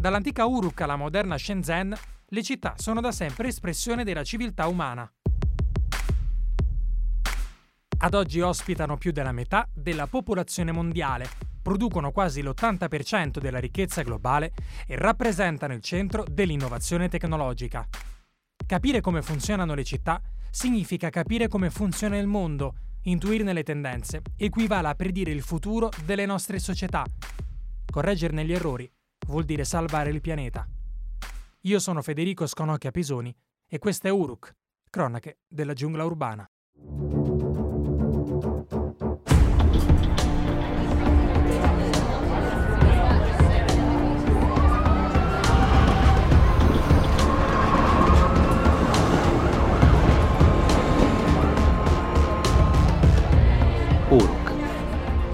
Dall'antica Uruk alla moderna Shenzhen, le città sono da sempre espressione della civiltà umana. Ad oggi ospitano più della metà della popolazione mondiale, producono quasi l'80% della ricchezza globale e rappresentano il centro dell'innovazione tecnologica. Capire come funzionano le città significa capire come funziona il mondo, intuirne le tendenze, equivale a predire il futuro delle nostre società. Correggerne gli errori vuol dire salvare il pianeta. Io sono Federico Sconocchia Pisoni e questa è Uruk, cronache della giungla urbana.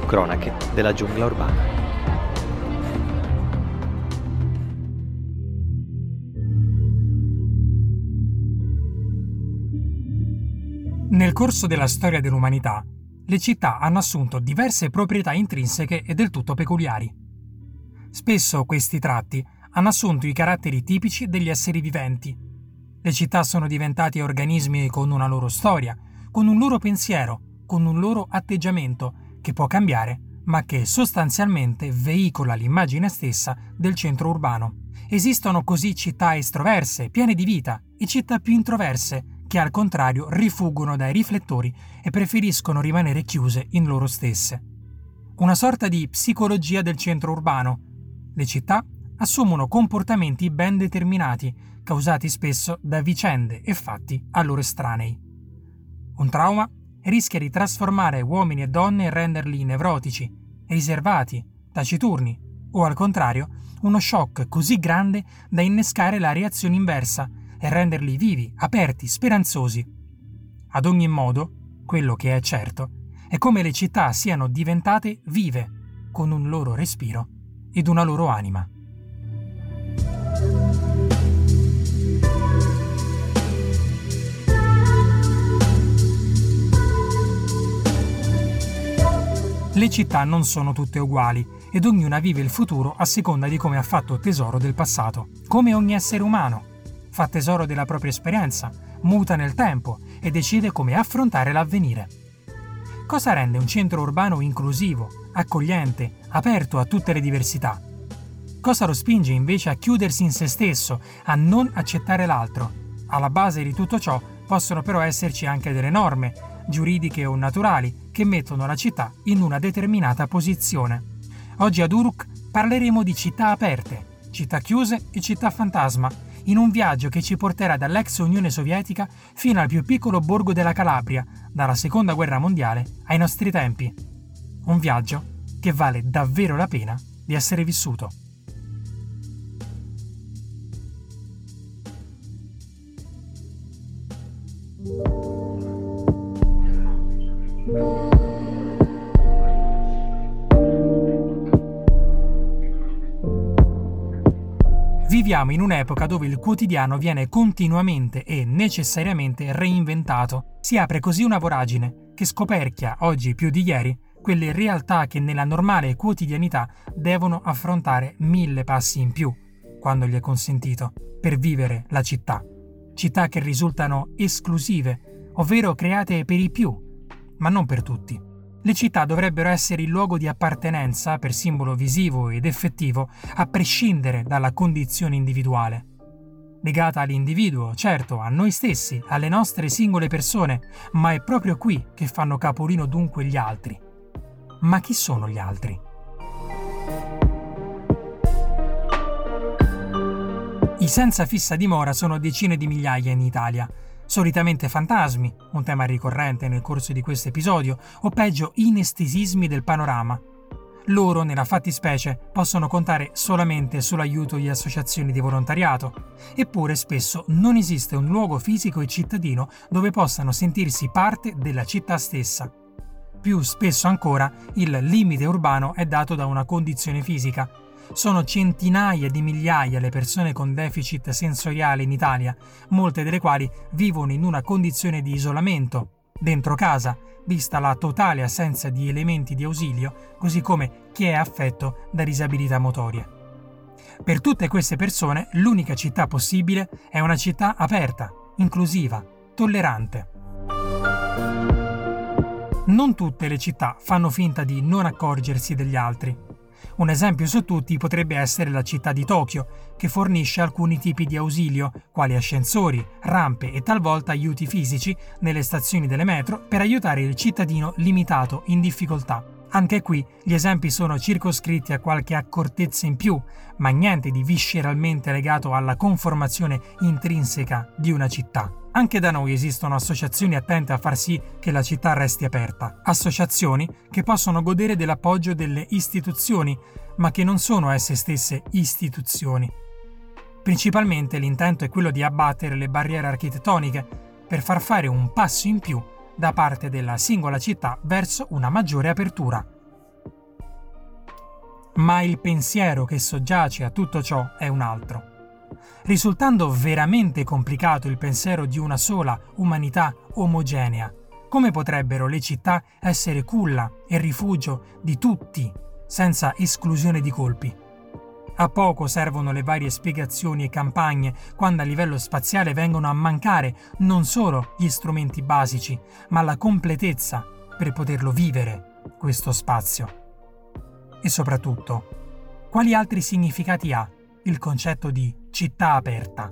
Cronache della giungla urbana. Corso della storia dell'umanità, le città hanno assunto diverse proprietà intrinseche e del tutto peculiari. Spesso questi tratti hanno assunto i caratteri tipici degli esseri viventi. Le città sono diventate organismi con una loro storia, con un loro pensiero, con un loro atteggiamento che può cambiare, ma che sostanzialmente veicola l'immagine stessa del centro urbano. Esistono così città estroverse, piene di vita, e città più introverse, che al contrario rifuggono dai riflettori e preferiscono rimanere chiuse in loro stesse. Una sorta di psicologia del centro urbano. Le città assumono comportamenti ben determinati, causati spesso da vicende e fatti a loro estranei. Un trauma rischia di trasformare uomini e donne e renderli nevrotici, riservati, taciturni, o al contrario, uno shock così grande da innescare la reazione inversa e renderli vivi, aperti, speranzosi. Ad ogni modo, quello che è certo è come le città siano diventate vive, con un loro respiro ed una loro anima. Le città non sono tutte uguali ed ognuna vive il futuro a seconda di come ha fatto tesoro del passato, come ogni essere umano. Fa tesoro della propria esperienza, muta nel tempo e decide come affrontare l'avvenire. Cosa rende un centro urbano inclusivo, accogliente, aperto a tutte le diversità? Cosa lo spinge invece a chiudersi in se stesso, a non accettare l'altro? Alla base di tutto ciò possono però esserci anche delle norme, giuridiche o naturali, che mettono la città in una determinata posizione. Oggi ad Uruk parleremo di città aperte, città chiuse e città fantasma, in un viaggio che ci porterà dall'ex Unione Sovietica fino al più piccolo borgo della Calabria, dalla Seconda Guerra Mondiale ai nostri tempi. Un viaggio che vale davvero la pena di essere vissuto. Viviamo in un'epoca dove il quotidiano viene continuamente e necessariamente reinventato. Si apre così una voragine che scoperchia, oggi più di ieri, quelle realtà che nella normale quotidianità devono affrontare mille passi in più, quando gli è consentito, per vivere la città. Città che risultano esclusive, ovvero create per i più, ma non per tutti. Le città dovrebbero essere il luogo di appartenenza per simbolo visivo ed effettivo, a prescindere dalla condizione individuale. Legata all'individuo, certo, a noi stessi, alle nostre singole persone, ma è proprio qui che fanno capolino dunque gli altri. Ma chi sono gli altri? I senza fissa dimora sono decine di migliaia in Italia, solitamente fantasmi, un tema ricorrente nel corso di questo episodio, o peggio inestesismi del panorama. Loro, nella fattispecie, possono contare solamente sull'aiuto di associazioni di volontariato, eppure spesso non esiste un luogo fisico e cittadino dove possano sentirsi parte della città stessa. Più spesso ancora il limite urbano è dato da una condizione fisica, sono centinaia di migliaia le persone con deficit sensoriale in Italia, molte delle quali vivono in una condizione di isolamento, dentro casa, vista la totale assenza di elementi di ausilio, così come chi è affetto da disabilità motorie. Per tutte queste persone l'unica città possibile è una città aperta, inclusiva, tollerante. Non tutte le città fanno finta di non accorgersi degli altri. Un esempio su tutti potrebbe essere la città di Tokyo, che fornisce alcuni tipi di ausilio, quali ascensori, rampe e talvolta aiuti fisici nelle stazioni delle metro per aiutare il cittadino limitato in difficoltà. Anche qui gli esempi sono circoscritti a qualche accortezza in più, ma niente di visceralmente legato alla conformazione intrinseca di una città. Anche da noi esistono associazioni attente a far sì che la città resti aperta, associazioni che possono godere dell'appoggio delle istituzioni, ma che non sono esse stesse istituzioni. Principalmente l'intento è quello di abbattere le barriere architettoniche per far fare un passo in più da parte della singola città verso una maggiore apertura. Ma il pensiero che soggiace a tutto ciò è un altro risultando veramente complicato il pensiero di una sola umanità omogenea. Come potrebbero le città essere culla e rifugio di tutti, senza esclusione di colpi? A poco servono le varie spiegazioni e campagne quando a livello spaziale vengono a mancare non solo gli strumenti basici, ma la completezza per poterlo vivere, questo spazio. E soprattutto, quali altri significati ha il concetto di città aperta.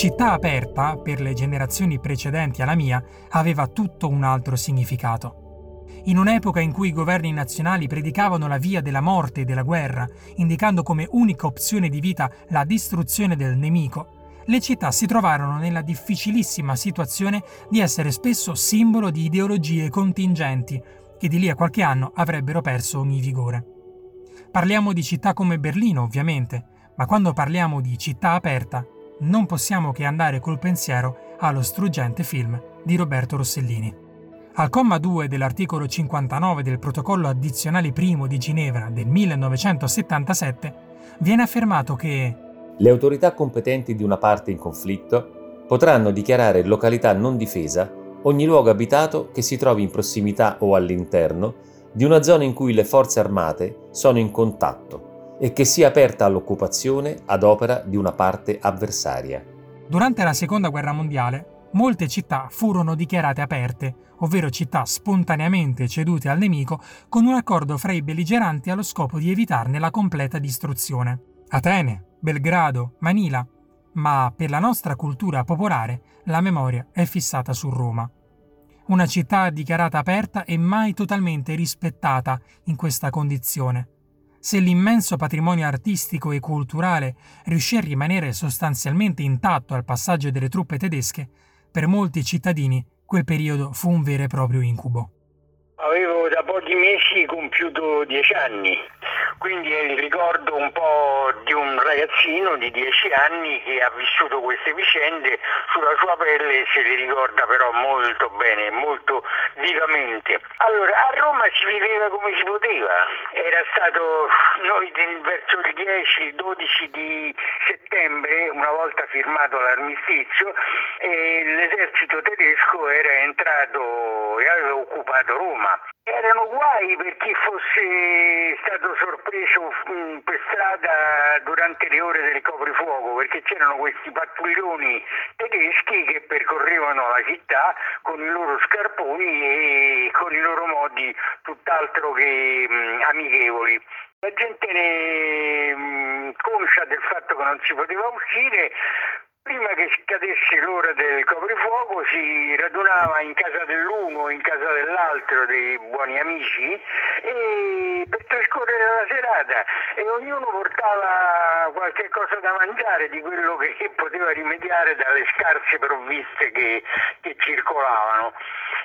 Città aperta, per le generazioni precedenti alla mia, aveva tutto un altro significato in un'epoca in cui i governi nazionali predicavano la via della morte e della guerra, indicando come unica opzione di vita la distruzione del nemico, le città si trovarono nella difficilissima situazione di essere spesso simbolo di ideologie contingenti, che di lì a qualche anno avrebbero perso ogni vigore. Parliamo di città come Berlino, ovviamente, ma quando parliamo di città aperta, non possiamo che andare col pensiero allo struggente film di Roberto Rossellini. Al comma 2 dell'articolo 59 del Protocollo addizionale primo di Ginevra del 1977 viene affermato che le autorità competenti di una parte in conflitto potranno dichiarare località non difesa ogni luogo abitato che si trovi in prossimità o all'interno di una zona in cui le forze armate sono in contatto e che sia aperta all'occupazione ad opera di una parte avversaria. Durante la Seconda Guerra Mondiale, molte città furono dichiarate aperte, ovvero città spontaneamente cedute al nemico con un accordo fra i belligeranti allo scopo di evitarne la completa distruzione. Atene, Belgrado, Manila, ma per la nostra cultura popolare la memoria è fissata su Roma. Una città dichiarata aperta e mai totalmente rispettata in questa condizione. Se l'immenso patrimonio artistico e culturale riuscì a rimanere sostanzialmente intatto al passaggio delle truppe tedesche, per molti cittadini quel periodo fu un vero e proprio incubo. Avevo da pochi mesi compiuto dieci anni, quindi è il ricordo un po' di un ragazzino di dieci anni che ha vissuto queste vicende. Sulla sua pelle e se li ricorda però molto bene, molto vivamente. Allora, a Roma si viveva come si poteva, era stato noi verso il 10-12 di settembre, una volta firmato l'armistizio, l'esercito tedesco era entrato e aveva occupato Roma erano guai per chi fosse stato sorpreso mm, per strada durante le ore del coprifuoco, perché c'erano questi pattuglioni tedeschi che percorrevano la città con i loro scarponi e con i loro modi tutt'altro che mm, amichevoli. La gente ne, mm, conscia del fatto che non si poteva uscire Prima che scadesse l'ora del coprifuoco si radunava in casa dell'uno, in casa dell'altro dei buoni amici e per trascorrere la serata e ognuno portava qualche cosa da mangiare di quello che poteva rimediare dalle scarse provviste che, che circolavano.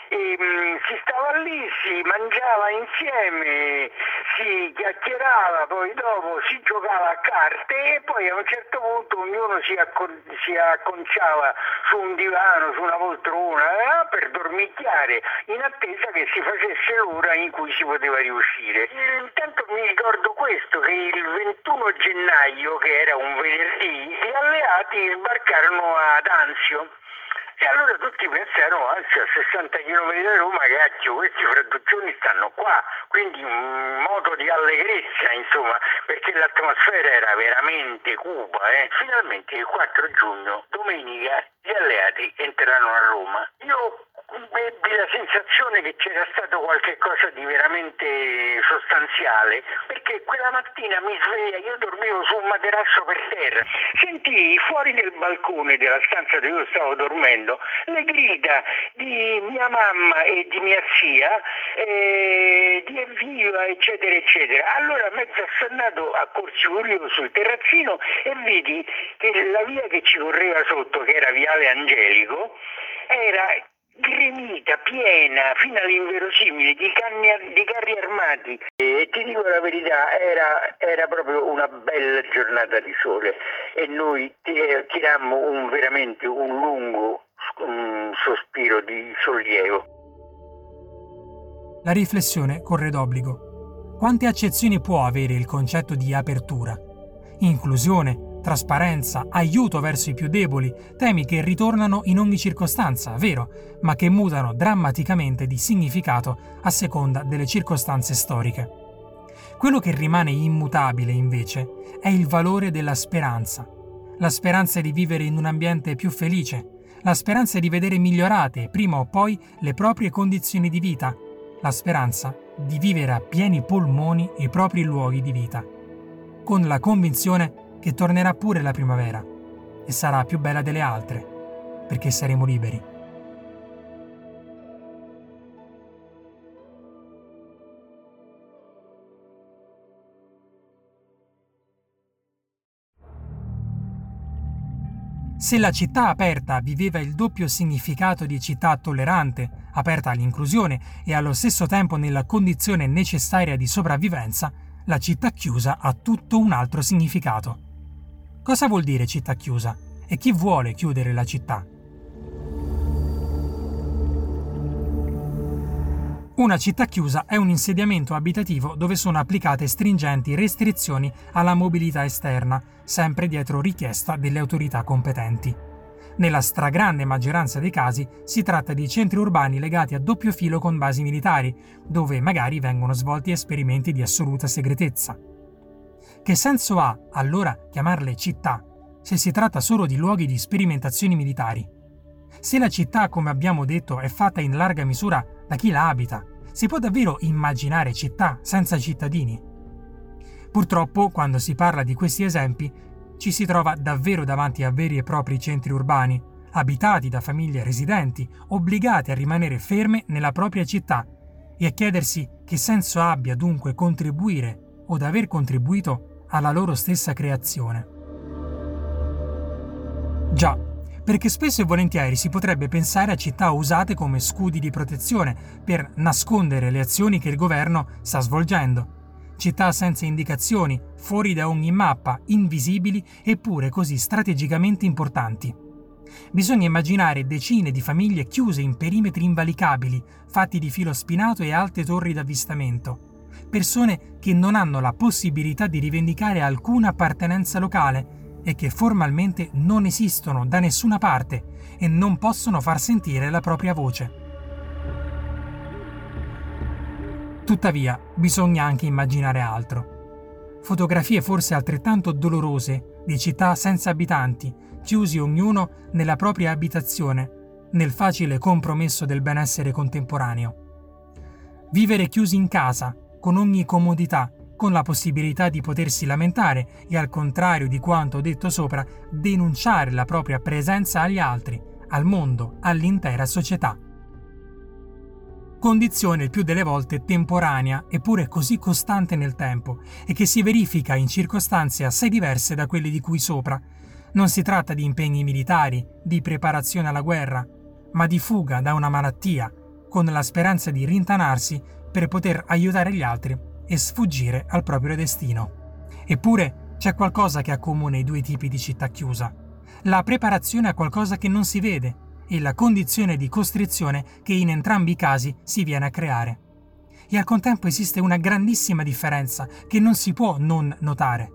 E, mh, si stava lì, si mangiava insieme, si chiacchierava, poi dopo si giocava a carte e poi a un certo punto ognuno si, accon- si acconciava su un divano, su una poltrona eh, per dormicchiare in attesa che si facesse l'ora in cui si poteva riuscire. Intanto mi ricordo questo, che il 21 gennaio, che era un venerdì, gli alleati sbarcarono ad Anzio e allora tutti pensarono, anzi a 60 km da Roma, cacchio, questi fra due giorni stanno qua, quindi un modo di allegrezza, insomma, perché l'atmosfera era veramente cupa. Eh. Finalmente il 4 giugno, domenica, gli alleati entrarono a Roma. Io ebbi la sensazione che c'era stato qualcosa di veramente sostanziale, perché quella mattina mi sveglia, io dormivo su un materasso per terra, sentii fuori del balcone della stanza dove io stavo dormendo le grida di mia mamma e di mia zia, eh, di evviva, eccetera, eccetera. Allora mezzo affannato accorsi curioso sul terrazzino e vidi che la via che ci correva sotto, che era Viale Angelico, era gremita, piena, fino all'inverosimile di, canni, di carri armati. E ti dico la verità, era, era, proprio una bella giornata di sole e noi tirammo un, veramente un lungo un sospiro di sollievo. La riflessione corre d'obbligo. Quante accezioni può avere il concetto di apertura? Inclusione, trasparenza, aiuto verso i più deboli, temi che ritornano in ogni circostanza, vero, ma che mutano drammaticamente di significato a seconda delle circostanze storiche. Quello che rimane immutabile, invece, è il valore della speranza. La speranza di vivere in un ambiente più felice, la speranza di vedere migliorate, prima o poi, le proprie condizioni di vita, la speranza di vivere a pieni polmoni i propri luoghi di vita, con la convinzione che tornerà pure la primavera e sarà più bella delle altre, perché saremo liberi. Se la città aperta viveva il doppio significato di città tollerante, aperta all'inclusione e allo stesso tempo nella condizione necessaria di sopravvivenza, la città chiusa ha tutto un altro significato. Cosa vuol dire città chiusa? E chi vuole chiudere la città? Una città chiusa è un insediamento abitativo dove sono applicate stringenti restrizioni alla mobilità esterna, sempre dietro richiesta delle autorità competenti. Nella stragrande maggioranza dei casi si tratta di centri urbani legati a doppio filo con basi militari, dove magari vengono svolti esperimenti di assoluta segretezza. Che senso ha allora chiamarle città se si tratta solo di luoghi di sperimentazioni militari? Se la città, come abbiamo detto, è fatta in larga misura da chi la abita, si può davvero immaginare città senza cittadini? Purtroppo, quando si parla di questi esempi, ci si trova davvero davanti a veri e propri centri urbani, abitati da famiglie residenti, obbligate a rimanere ferme nella propria città e a chiedersi che senso abbia dunque contribuire o aver contribuito alla loro stessa creazione. Già, perché spesso e volentieri si potrebbe pensare a città usate come scudi di protezione per nascondere le azioni che il governo sta svolgendo. Città senza indicazioni, fuori da ogni mappa, invisibili eppure così strategicamente importanti. Bisogna immaginare decine di famiglie chiuse in perimetri invalicabili, fatti di filo spinato e alte torri d'avvistamento persone che non hanno la possibilità di rivendicare alcuna appartenenza locale e che formalmente non esistono da nessuna parte e non possono far sentire la propria voce. Tuttavia, bisogna anche immaginare altro. Fotografie forse altrettanto dolorose di città senza abitanti, chiusi ognuno nella propria abitazione, nel facile compromesso del benessere contemporaneo. Vivere chiusi in casa, con ogni comodità, con la possibilità di potersi lamentare e al contrario di quanto detto sopra, denunciare la propria presenza agli altri, al mondo, all'intera società. Condizione il più delle volte temporanea eppure così costante nel tempo e che si verifica in circostanze assai diverse da quelle di cui sopra. Non si tratta di impegni militari, di preparazione alla guerra, ma di fuga da una malattia, con la speranza di rintanarsi per poter aiutare gli altri e sfuggire al proprio destino. Eppure c'è qualcosa che accomuna i due tipi di città chiusa. La preparazione a qualcosa che non si vede e la condizione di costrizione che in entrambi i casi si viene a creare. E al contempo esiste una grandissima differenza che non si può non notare.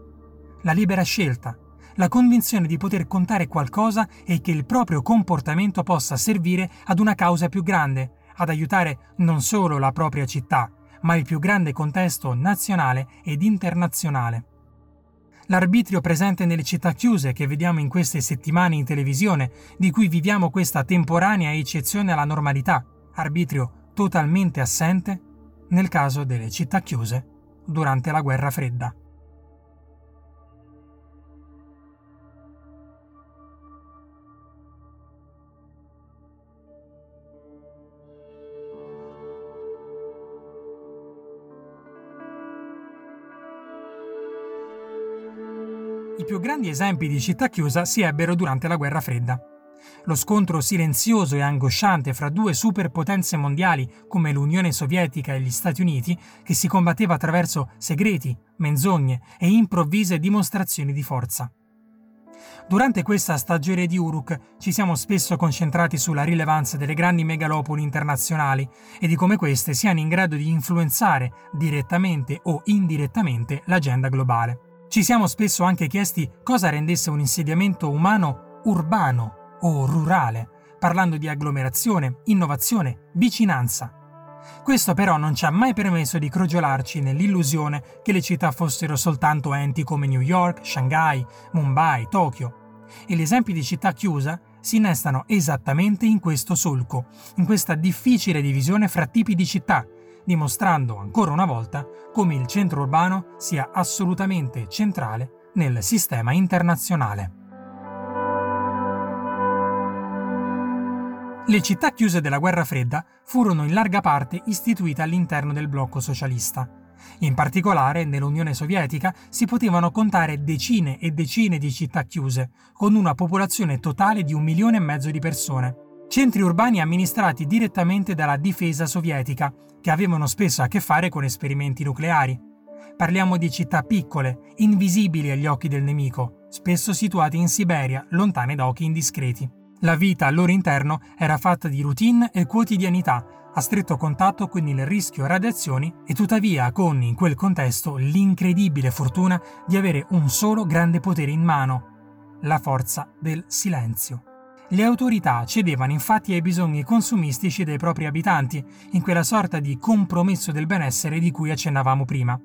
La libera scelta, la convinzione di poter contare qualcosa e che il proprio comportamento possa servire ad una causa più grande, ad aiutare non solo la propria città, ma il più grande contesto nazionale ed internazionale. L'arbitrio presente nelle città chiuse che vediamo in queste settimane in televisione, di cui viviamo questa temporanea eccezione alla normalità, arbitrio totalmente assente nel caso delle città chiuse durante la guerra fredda. I più grandi esempi di città chiusa si ebbero durante la guerra fredda. Lo scontro silenzioso e angosciante fra due superpotenze mondiali come l'Unione Sovietica e gli Stati Uniti, che si combatteva attraverso segreti, menzogne e improvvise dimostrazioni di forza. Durante questa stagione di Uruk ci siamo spesso concentrati sulla rilevanza delle grandi megalopoli internazionali e di come queste siano in grado di influenzare direttamente o indirettamente l'agenda globale. Ci siamo spesso anche chiesti cosa rendesse un insediamento umano urbano o rurale, parlando di agglomerazione, innovazione, vicinanza. Questo però non ci ha mai permesso di crogiolarci nell'illusione che le città fossero soltanto enti come New York, Shanghai, Mumbai, Tokyo. E gli esempi di città chiusa si innestano esattamente in questo solco, in questa difficile divisione fra tipi di città, dimostrando ancora una volta come il centro urbano sia assolutamente centrale nel sistema internazionale. Le città chiuse della guerra fredda furono in larga parte istituite all'interno del blocco socialista. In particolare, nell'Unione Sovietica si potevano contare decine e decine di città chiuse, con una popolazione totale di un milione e mezzo di persone. Centri urbani amministrati direttamente dalla difesa sovietica, che avevano spesso a che fare con esperimenti nucleari. Parliamo di città piccole, invisibili agli occhi del nemico, spesso situate in Siberia, lontane da occhi indiscreti. La vita al loro interno era fatta di routine e quotidianità, a stretto contatto con il rischio radiazioni e tuttavia con in quel contesto l'incredibile fortuna di avere un solo grande potere in mano, la forza del silenzio. Le autorità cedevano infatti ai bisogni consumistici dei propri abitanti, in quella sorta di compromesso del benessere di cui accennavamo prima.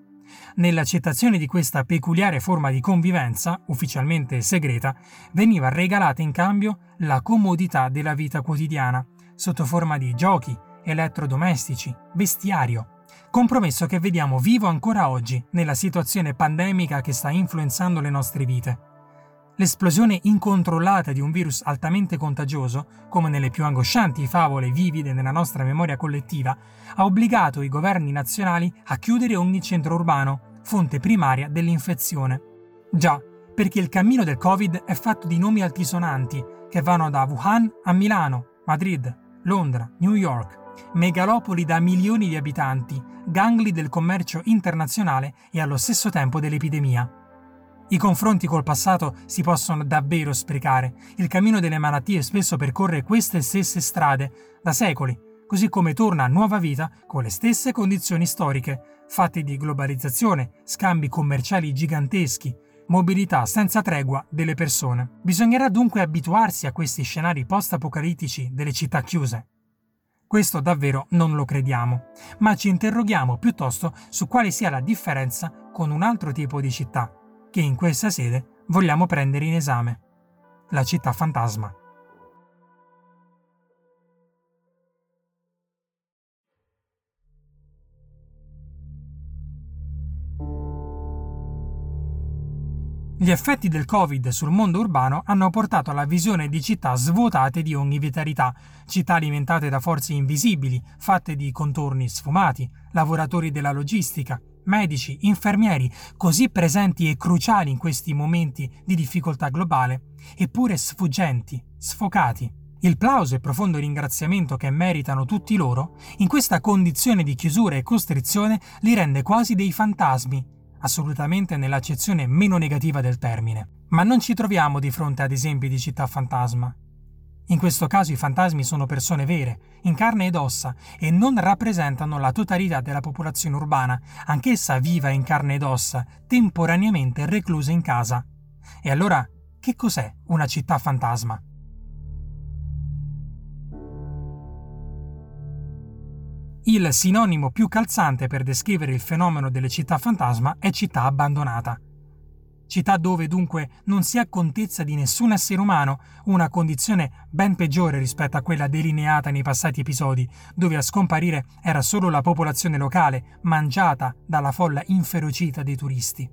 Nell'accettazione di questa peculiare forma di convivenza, ufficialmente segreta, veniva regalata in cambio la comodità della vita quotidiana, sotto forma di giochi, elettrodomestici, vestiario. Compromesso che vediamo vivo ancora oggi nella situazione pandemica che sta influenzando le nostre vite. L'esplosione incontrollata di un virus altamente contagioso, come nelle più angoscianti favole vivide nella nostra memoria collettiva, ha obbligato i governi nazionali a chiudere ogni centro urbano, fonte primaria dell'infezione. Già, perché il cammino del Covid è fatto di nomi altisonanti che vanno da Wuhan a Milano, Madrid, Londra, New York, megalopoli da milioni di abitanti, gangli del commercio internazionale e allo stesso tempo dell'epidemia. I confronti col passato si possono davvero sprecare. Il cammino delle malattie spesso percorre queste stesse strade da secoli, così come torna a nuova vita con le stesse condizioni storiche, fatte di globalizzazione, scambi commerciali giganteschi, mobilità senza tregua delle persone. Bisognerà dunque abituarsi a questi scenari post-apocalittici delle città chiuse. Questo davvero non lo crediamo, ma ci interroghiamo piuttosto su quale sia la differenza con un altro tipo di città, che in questa sede vogliamo prendere in esame. La città fantasma. Gli effetti del Covid sul mondo urbano hanno portato alla visione di città svuotate di ogni vitalità, città alimentate da forze invisibili, fatte di contorni sfumati, lavoratori della logistica, medici, infermieri, così presenti e cruciali in questi momenti di difficoltà globale, eppure sfuggenti, sfocati. Il plauso e profondo ringraziamento che meritano tutti loro, in questa condizione di chiusura e costrizione, li rende quasi dei fantasmi, assolutamente nell'accezione meno negativa del termine. Ma non ci troviamo di fronte ad esempi di città fantasma. In questo caso i fantasmi sono persone vere, in carne ed ossa, e non rappresentano la totalità della popolazione urbana, anch'essa viva in carne ed ossa, temporaneamente reclusa in casa. E allora, che cos'è una città fantasma? Il sinonimo più calzante per descrivere il fenomeno delle città fantasma è città abbandonata città dove dunque non si ha contezza di nessun essere umano, una condizione ben peggiore rispetto a quella delineata nei passati episodi, dove a scomparire era solo la popolazione locale, mangiata dalla folla inferocita dei turisti.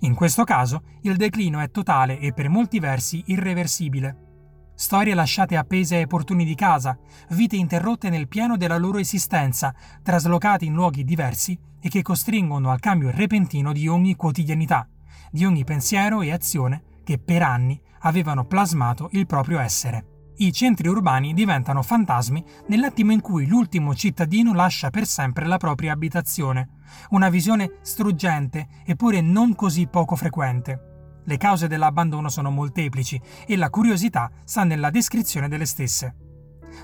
In questo caso il declino è totale e per molti versi irreversibile. Storie lasciate appese ai portoni di casa, vite interrotte nel pieno della loro esistenza, traslocate in luoghi diversi e che costringono al cambio repentino di ogni quotidianità, di ogni pensiero e azione che per anni avevano plasmato il proprio essere. I centri urbani diventano fantasmi nell'attimo in cui l'ultimo cittadino lascia per sempre la propria abitazione, una visione struggente eppure non così poco frequente. Le cause dell'abbandono sono molteplici e la curiosità sta nella descrizione delle stesse.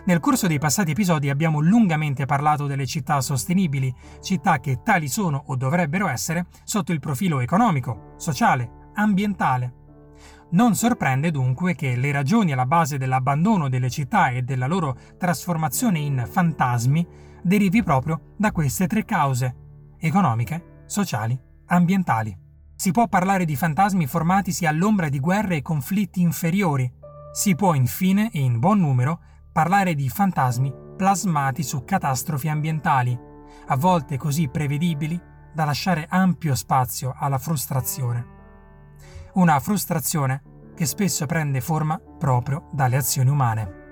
Nel corso dei passati episodi abbiamo lungamente parlato delle città sostenibili, città che tali sono o dovrebbero essere sotto il profilo economico, sociale, ambientale. Non sorprende dunque che le ragioni alla base dell'abbandono delle città e della loro trasformazione in fantasmi derivi proprio da queste tre cause, economiche, sociali, ambientali. Si può parlare di fantasmi formatisi all'ombra di guerre e conflitti inferiori. Si può infine, e in buon numero, parlare di fantasmi plasmati su catastrofi ambientali, a volte così prevedibili da lasciare ampio spazio alla frustrazione. Una frustrazione che spesso prende forma proprio dalle azioni umane.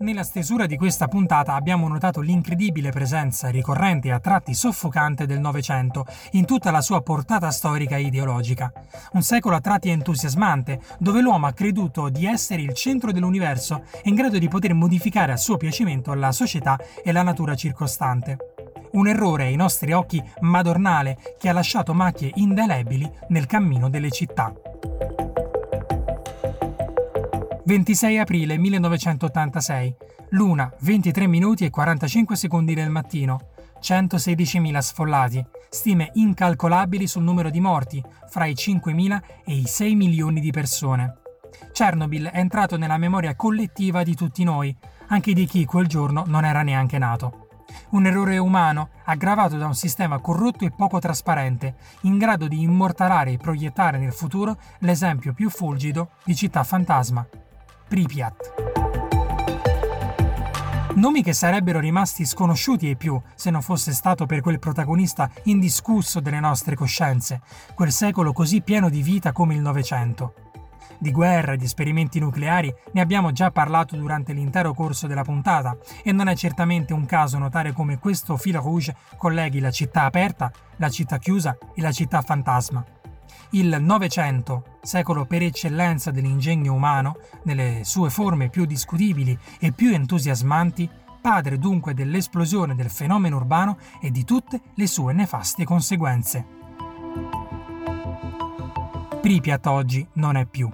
Nella stesura di questa puntata abbiamo notato l'incredibile presenza ricorrente e a tratti soffocante del Novecento in tutta la sua portata storica e ideologica. Un secolo a tratti entusiasmante, dove l'uomo ha creduto di essere il centro dell'universo e in grado di poter modificare a suo piacimento la società e la natura circostante. Un errore ai nostri occhi madornale che ha lasciato macchie indelebili nel cammino delle città. 26 aprile 1986, l'una 23 minuti e 45 secondi del mattino, 116.000 sfollati, stime incalcolabili sul numero di morti, fra i 5.000 e i 6 milioni di persone. Chernobyl è entrato nella memoria collettiva di tutti noi, anche di chi quel giorno non era neanche nato. Un errore umano aggravato da un sistema corrotto e poco trasparente, in grado di immortalare e proiettare nel futuro l'esempio più fulgido di città fantasma, Pripyat. Nomi che sarebbero rimasti sconosciuti ai più se non fosse stato per quel protagonista indiscusso delle nostre coscienze, quel secolo così pieno di vita come il Novecento. Di guerra e di esperimenti nucleari ne abbiamo già parlato durante l'intero corso della puntata e non è certamente un caso notare come questo fil rouge colleghi la città aperta, la città chiusa e la città fantasma. Il Novecento, secolo per eccellenza dell'ingegno umano, nelle sue forme più discutibili e più entusiasmanti, padre dunque dell'esplosione del fenomeno urbano e di tutte le sue nefaste conseguenze. Pripyat oggi non è più.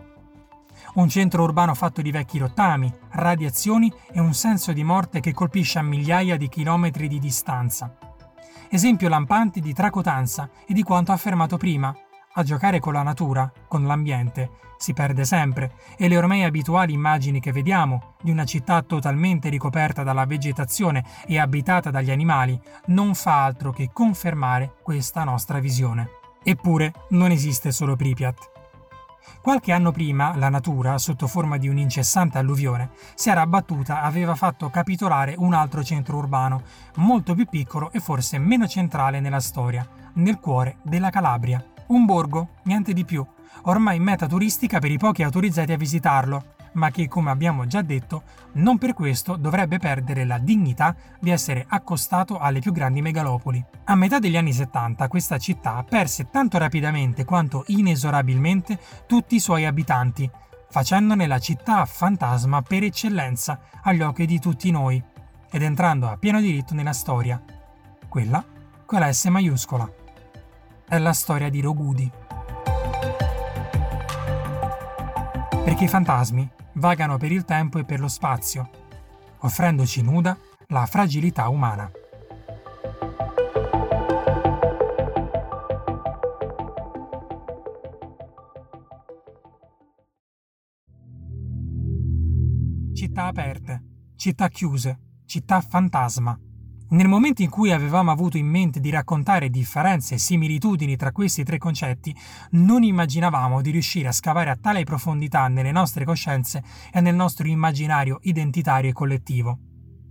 Un centro urbano fatto di vecchi rottami, radiazioni e un senso di morte che colpisce a migliaia di chilometri di distanza. Esempio lampante di tracotanza e di quanto affermato prima, a giocare con la natura, con l'ambiente, si perde sempre e le ormai abituali immagini che vediamo di una città totalmente ricoperta dalla vegetazione e abitata dagli animali non fa altro che confermare questa nostra visione. Eppure non esiste solo Pripyat. Qualche anno prima la natura, sotto forma di un'incessante alluvione, si era abbattuta e aveva fatto capitolare un altro centro urbano, molto più piccolo e forse meno centrale nella storia, nel cuore della Calabria. Un borgo, niente di più, ormai meta turistica per i pochi autorizzati a visitarlo, ma che, come abbiamo già detto, non per questo dovrebbe perdere la dignità di essere accostato alle più grandi megalopoli. A metà degli anni 70 questa città perse tanto rapidamente quanto inesorabilmente tutti i suoi abitanti, facendone la città fantasma per eccellenza agli occhi di tutti noi ed entrando a pieno diritto nella storia. Quella con la S maiuscola. È la storia di Rogudi. Perché i fantasmi vagano per il tempo e per lo spazio, offrendoci nuda la fragilità umana. Città aperte, città chiuse, città fantasma. Nel momento in cui avevamo avuto in mente di raccontare differenze e similitudini tra questi tre concetti, non immaginavamo di riuscire a scavare a tale profondità nelle nostre coscienze e nel nostro immaginario identitario e collettivo.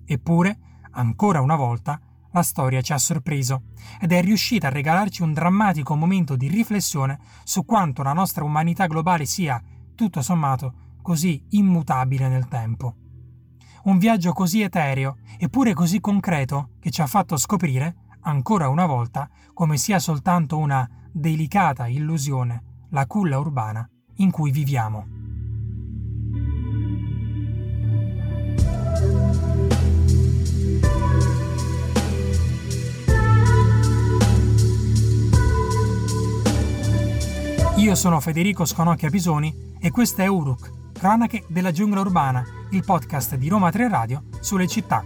Eppure, ancora una volta, la storia ci ha sorpreso ed è riuscita a regalarci un drammatico momento di riflessione su quanto la nostra umanità globale sia, tutto sommato, così immutabile nel tempo. Un viaggio così etereo, eppure così concreto, che ci ha fatto scoprire, ancora una volta, come sia soltanto una delicata illusione la culla urbana in cui viviamo. Io sono Federico Sconocchia Pisoni e questo è Uruk, Cronache della giungla urbana, il podcast di Roma 3 Radio sulle città